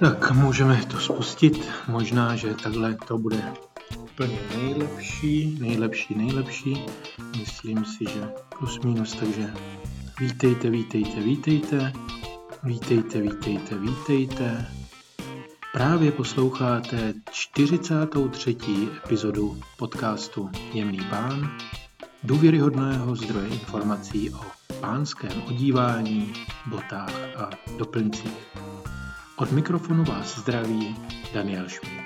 Tak můžeme to spustit. Možná, že takhle to bude úplně nejlepší, nejlepší, nejlepší. Myslím si, že plus minus, takže vítejte, vítejte, vítejte. Vítejte, vítejte, vítejte. Právě posloucháte 43. epizodu podcastu Jemný pán, důvěryhodného zdroje informací o pánském odívání, botách a doplňcích. Od mikrofonu vás zdraví Daniel Schmidt.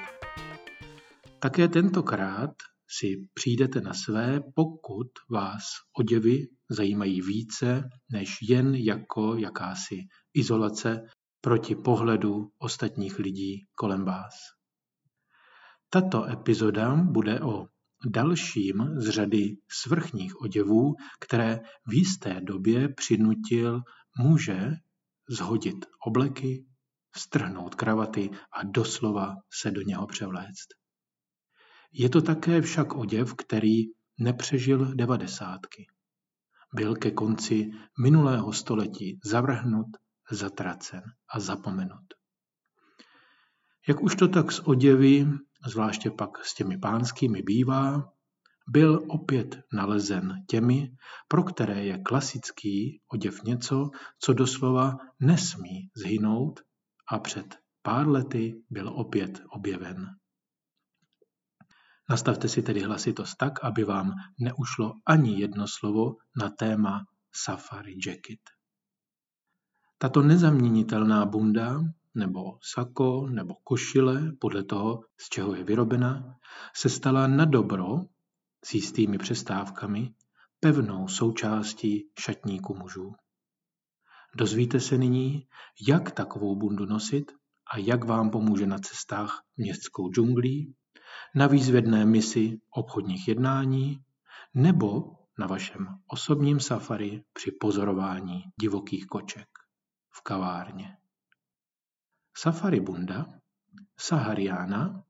Také tentokrát si přijdete na své, pokud vás oděvy zajímají více než jen jako jakási izolace proti pohledu ostatních lidí kolem vás. Tato epizoda bude o dalším z řady svrchních oděvů, které v jisté době přinutil muže zhodit obleky, strhnout kravaty a doslova se do něho převléct. Je to také však oděv, který nepřežil devadesátky. Byl ke konci minulého století zavrhnut, zatracen a zapomenut. Jak už to tak s oděvy, zvláště pak s těmi pánskými bývá, byl opět nalezen těmi, pro které je klasický oděv něco, co doslova nesmí zhynout a před pár lety byl opět objeven. Nastavte si tedy hlasitost tak, aby vám neušlo ani jedno slovo na téma safari jacket. Tato nezaměnitelná bunda nebo sako nebo košile, podle toho, z čeho je vyrobena, se stala na dobro s jistými přestávkami pevnou součástí šatníku mužů. Dozvíte se nyní, jak takovou bundu nosit a jak vám pomůže na cestách městskou džunglí, na výzvedné misi obchodních jednání nebo na vašem osobním safari při pozorování divokých koček v kavárně. Safari bunda, sahariana,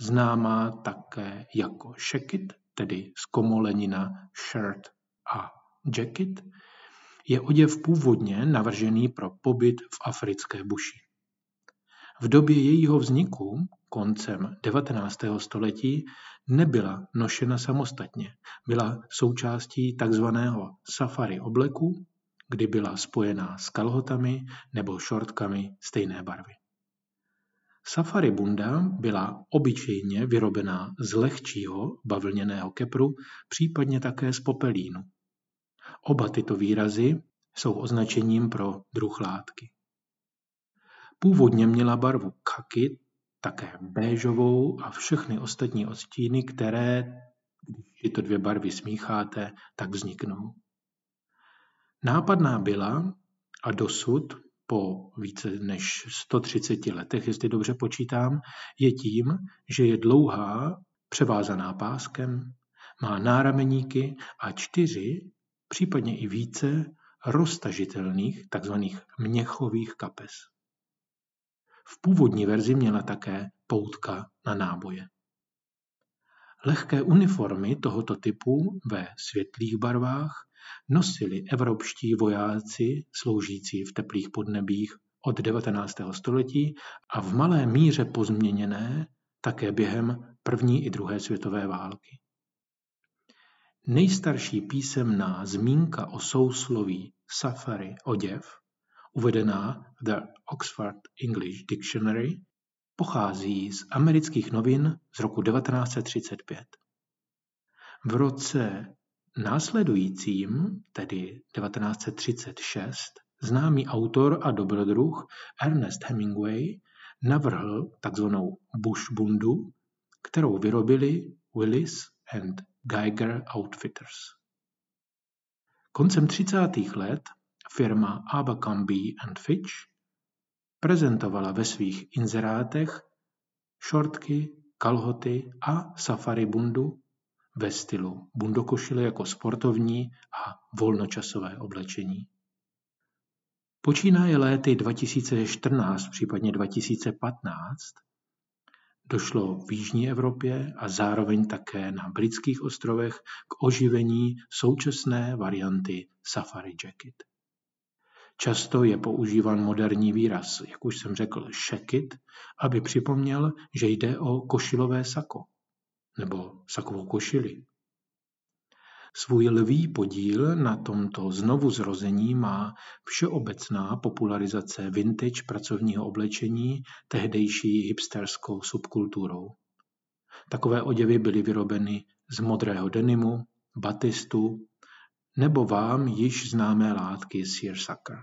známá také jako šekit, tedy zkomolenina shirt a jacket, je oděv původně navržený pro pobyt v africké buši. V době jejího vzniku, koncem 19. století, nebyla nošena samostatně. Byla součástí takzvaného safari obleku, kdy byla spojená s kalhotami nebo šortkami stejné barvy. Safari bunda byla obyčejně vyrobená z lehčího bavlněného kepru, případně také z popelínu. Oba tyto výrazy jsou označením pro druh látky. Původně měla barvu khaki, také béžovou a všechny ostatní odstíny, které, když tyto dvě barvy smícháte, tak vzniknou. Nápadná byla a dosud po více než 130 letech, jestli dobře počítám, je tím, že je dlouhá, převázaná páskem, má nárameníky a čtyři případně i více roztažitelných tzv. měchových kapes. V původní verzi měla také poutka na náboje. Lehké uniformy tohoto typu ve světlých barvách nosili evropští vojáci sloužící v teplých podnebích od 19. století a v malé míře pozměněné také během první i druhé světové války. Nejstarší písemná zmínka o sousloví safari oděv, uvedená v The Oxford English Dictionary, pochází z amerických novin z roku 1935. V roce následujícím, tedy 1936, známý autor a dobrodruh Ernest Hemingway navrhl takzvanou Bush bundu, kterou vyrobili Willis and Geiger Outfitters. Koncem 30. let firma Abercrombie and Fitch prezentovala ve svých inzerátech šortky, kalhoty a safari bundu ve stylu bundokošile jako sportovní a volnočasové oblečení. Počínaje léty 2014, případně 2015, Došlo v jižní Evropě a zároveň také na britských ostrovech k oživení současné varianty Safari Jacket. Často je používán moderní výraz, jak už jsem řekl, šekit, aby připomněl, že jde o košilové sako nebo sakovou košili. Svůj lvý podíl na tomto znovuzrození má všeobecná popularizace vintage pracovního oblečení tehdejší hipsterskou subkulturou. Takové oděvy byly vyrobeny z modrého denimu, batistu nebo vám již známé látky seersucker.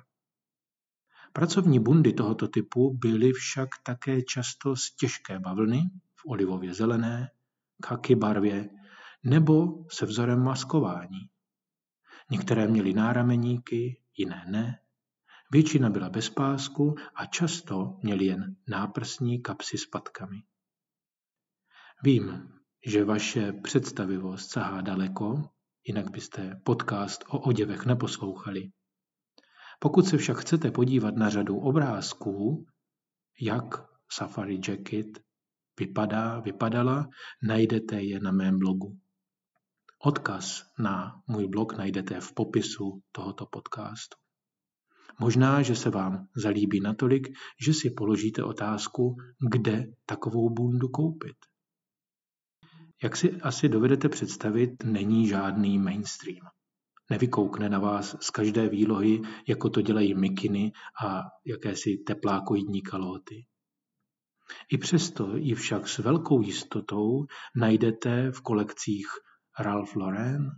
Pracovní bundy tohoto typu byly však také často z těžké bavlny v olivově zelené, kaky barvě nebo se vzorem maskování. Některé měly nárameníky, jiné ne. Většina byla bez pásku a často měly jen náprsní kapsy s patkami. Vím, že vaše představivost sahá daleko, jinak byste podcast o oděvech neposlouchali. Pokud se však chcete podívat na řadu obrázků, jak Safari Jacket vypadá, vypadala, najdete je na mém blogu. Odkaz na můj blog najdete v popisu tohoto podcastu. Možná, že se vám zalíbí natolik, že si položíte otázku, kde takovou bundu koupit. Jak si asi dovedete představit, není žádný mainstream. Nevykoukne na vás z každé výlohy, jako to dělají mikiny a jakési teplákoidní kalóty. I přesto ji však s velkou jistotou najdete v kolekcích Ralph Lauren,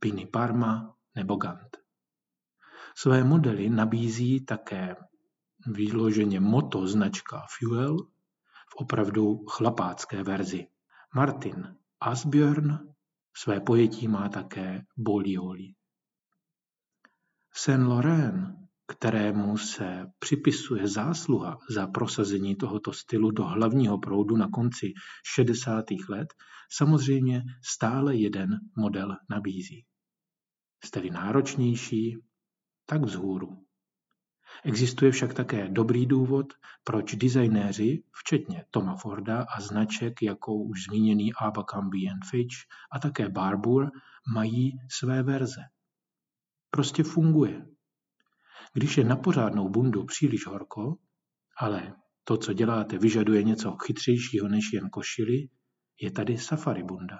Pini Parma nebo Gant. Své modely nabízí také výloženě moto značka Fuel v opravdu chlapácké verzi. Martin Asbjörn své pojetí má také Bolioli. Saint Laurent, kterému se připisuje zásluha za prosazení tohoto stylu do hlavního proudu na konci 60. let, samozřejmě stále jeden model nabízí. Jste-li náročnější, tak vzhůru. Existuje však také dobrý důvod, proč designéři, včetně Toma Forda a značek jako už zmíněný Abercrombie Fitch a také Barbour, mají své verze. Prostě funguje. Když je na pořádnou bundu příliš horko, ale to, co děláte, vyžaduje něco chytřejšího než jen košily, je tady safari bunda.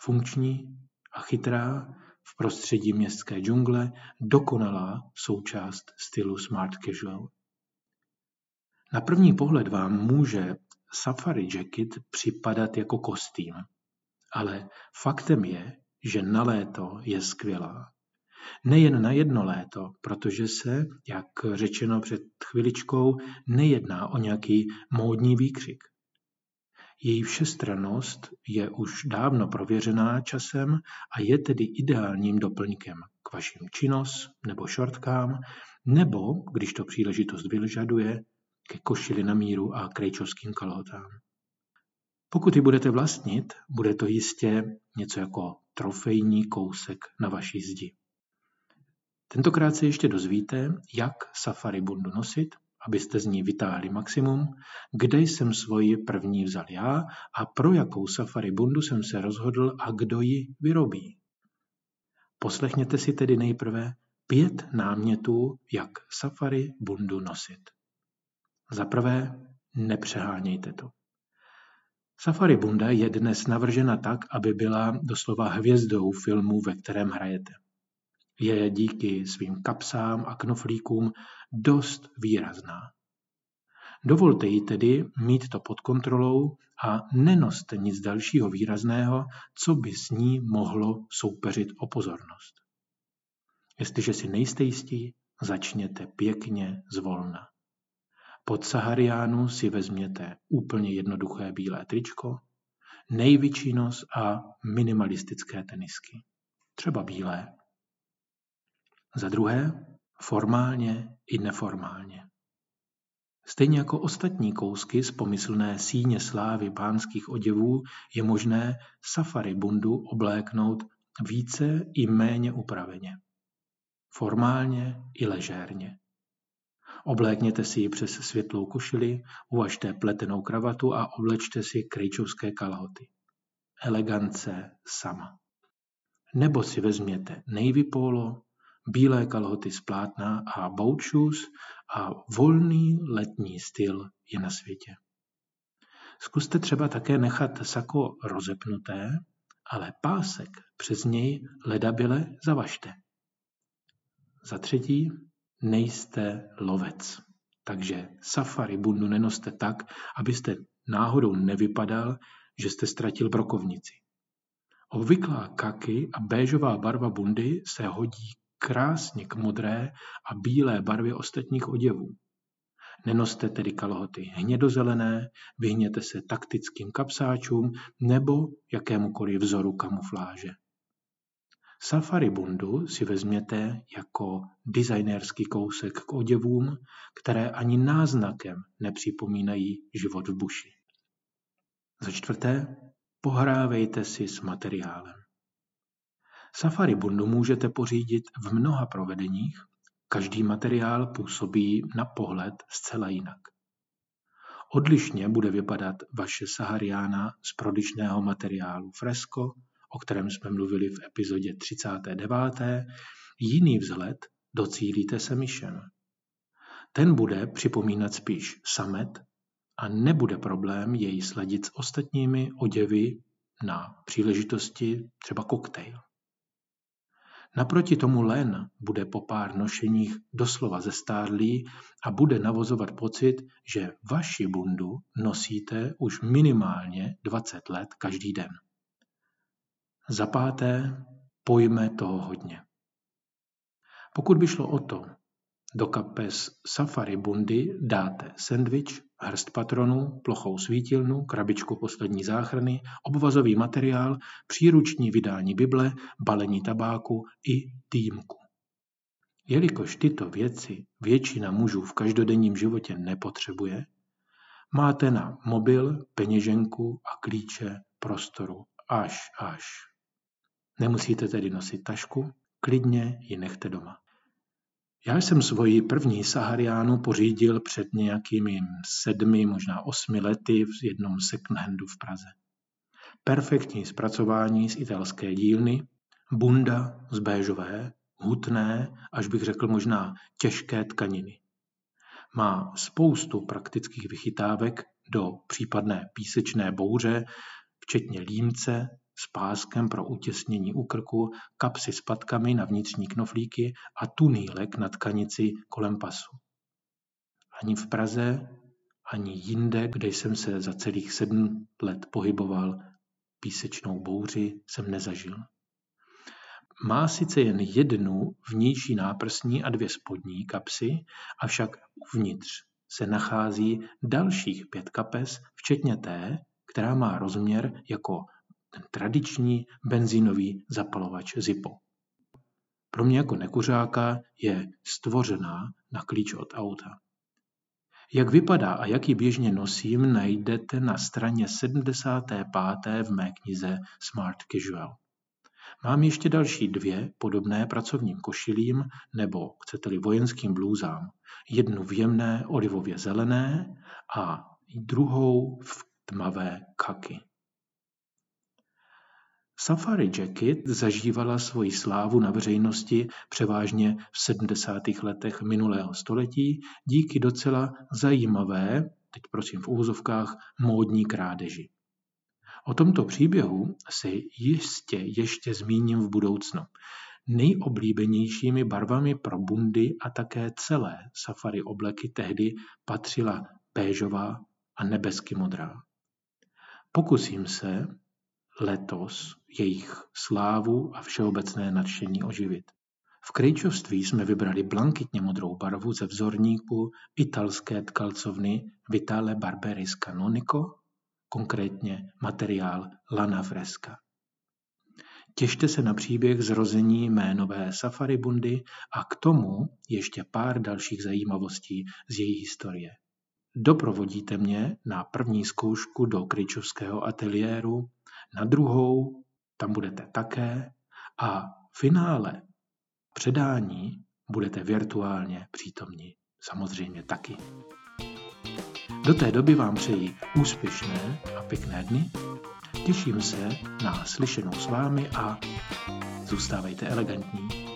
Funkční a chytrá v prostředí městské džungle dokonalá součást stylu smart casual. Na první pohled vám může safari jacket připadat jako kostým, ale faktem je, že na léto je skvělá. Nejen na jedno léto, protože se, jak řečeno před chviličkou, nejedná o nějaký módní výkřik. Její všestrannost je už dávno prověřená časem a je tedy ideálním doplňkem k vašim činos nebo šortkám, nebo, když to příležitost vyžaduje, ke košili na míru a krejčovským kalhotám. Pokud ji budete vlastnit, bude to jistě něco jako trofejní kousek na vaší zdi. Tentokrát se ještě dozvíte, jak safari bundu nosit abyste z ní vytáhli maximum, kde jsem svoji první vzal já a pro jakou safari bundu jsem se rozhodl a kdo ji vyrobí. Poslechněte si tedy nejprve pět námětů, jak safari bundu nosit. Za prvé, nepřehánějte to. Safari bunda je dnes navržena tak, aby byla doslova hvězdou filmu, ve kterém hrajete. Je díky svým kapsám a knoflíkům dost výrazná. Dovolte jí tedy mít to pod kontrolou a nenoste nic dalšího výrazného, co by s ní mohlo soupeřit o pozornost. Jestliže si nejste jistí, začněte pěkně zvolna. Pod Sahariánu si vezměte úplně jednoduché bílé tričko, největší nos a minimalistické tenisky. Třeba bílé. Za druhé, formálně i neformálně. Stejně jako ostatní kousky z pomyslné síně slávy pánských oděvů je možné safari bundu obléknout více i méně upraveně. Formálně i ležérně. Oblékněte si ji přes světlou košili, uvažte pletenou kravatu a oblečte si krejčovské kalhoty. Elegance sama. Nebo si vezměte navy polo, bílé kalhoty z plátna a shoes a volný letní styl je na světě. Zkuste třeba také nechat sako rozepnuté, ale pásek přes něj ledabile zavažte. Za třetí, nejste lovec. Takže safari bundu nenoste tak, abyste náhodou nevypadal, že jste ztratil brokovnici. Obvyklá kaky a béžová barva bundy se hodí krásně k modré a bílé barvě ostatních oděvů. Nenoste tedy kalhoty hnědozelené, vyhněte se taktickým kapsáčům nebo jakémukoliv vzoru kamufláže. Safari bundu si vezměte jako designerský kousek k oděvům, které ani náznakem nepřipomínají život v buši. Za čtvrté, pohrávejte si s materiálem. Safari bundu můžete pořídit v mnoha provedeních, každý materiál působí na pohled zcela jinak. Odlišně bude vypadat vaše sahariána z prodyšného materiálu Fresco, o kterém jsme mluvili v epizodě 39. Jiný vzhled docílíte se myšem. Ten bude připomínat spíš samet a nebude problém jej sladit s ostatními oděvy na příležitosti třeba koktejl. Naproti tomu len bude po pár nošeních doslova zestárlý a bude navozovat pocit, že vaši bundu nosíte už minimálně 20 let každý den. Za páté, pojme toho hodně. Pokud by šlo o to, do kapes safari bundy dáte sendvič, hrst patronů, plochou svítilnu, krabičku poslední záchrany, obvazový materiál, příruční vydání Bible, balení tabáku i týmku. Jelikož tyto věci většina mužů v každodenním životě nepotřebuje, máte na mobil, peněženku a klíče prostoru až až. Nemusíte tedy nosit tašku, klidně ji nechte doma. Já jsem svoji první Sahariánu pořídil před nějakými sedmi, možná osmi lety v jednom second handu v Praze. Perfektní zpracování z italské dílny, bunda z béžové, hutné, až bych řekl možná těžké tkaniny. Má spoustu praktických vychytávek do případné písečné bouře, včetně límce, s páskem pro utěsnění úkrku, kapsy s patkami na vnitřní knoflíky a tunýlek na tkanici kolem pasu. Ani v Praze, ani jinde, kde jsem se za celých sedm let pohyboval, písečnou bouři jsem nezažil. Má sice jen jednu vnější náprsní a dvě spodní kapsy, avšak uvnitř se nachází dalších pět kapes, včetně té, která má rozměr jako ten tradiční benzínový zapalovač Zippo. Pro mě jako nekuřáka je stvořená na klíč od auta. Jak vypadá a jaký běžně nosím, najdete na straně 75. v mé knize Smart Casual. Mám ještě další dvě podobné pracovním košilím nebo, chcete-li, vojenským blůzám. Jednu v jemné olivově zelené a druhou v tmavé kaky. Safari Jacket zažívala svoji slávu na veřejnosti převážně v 70. letech minulého století díky docela zajímavé, teď prosím v úvozovkách, módní krádeži. O tomto příběhu se jistě ještě zmíním v budoucnu. Nejoblíbenějšími barvami pro bundy a také celé safari obleky tehdy patřila péžová a nebesky modrá. Pokusím se letos jejich slávu a všeobecné nadšení oživit. V krejčovství jsme vybrali blankitně modrou barvu ze vzorníku italské tkalcovny Vitale Barberis Canonico, konkrétně materiál Lana Fresca. Těšte se na příběh zrození mé nové safari bundy a k tomu ještě pár dalších zajímavostí z její historie. Doprovodíte mě na první zkoušku do kryčovského ateliéru, na druhou tam budete také a v finále předání budete virtuálně přítomní samozřejmě taky. Do té doby vám přeji úspěšné a pěkné dny. Těším se na slyšenou s vámi a zůstávejte elegantní.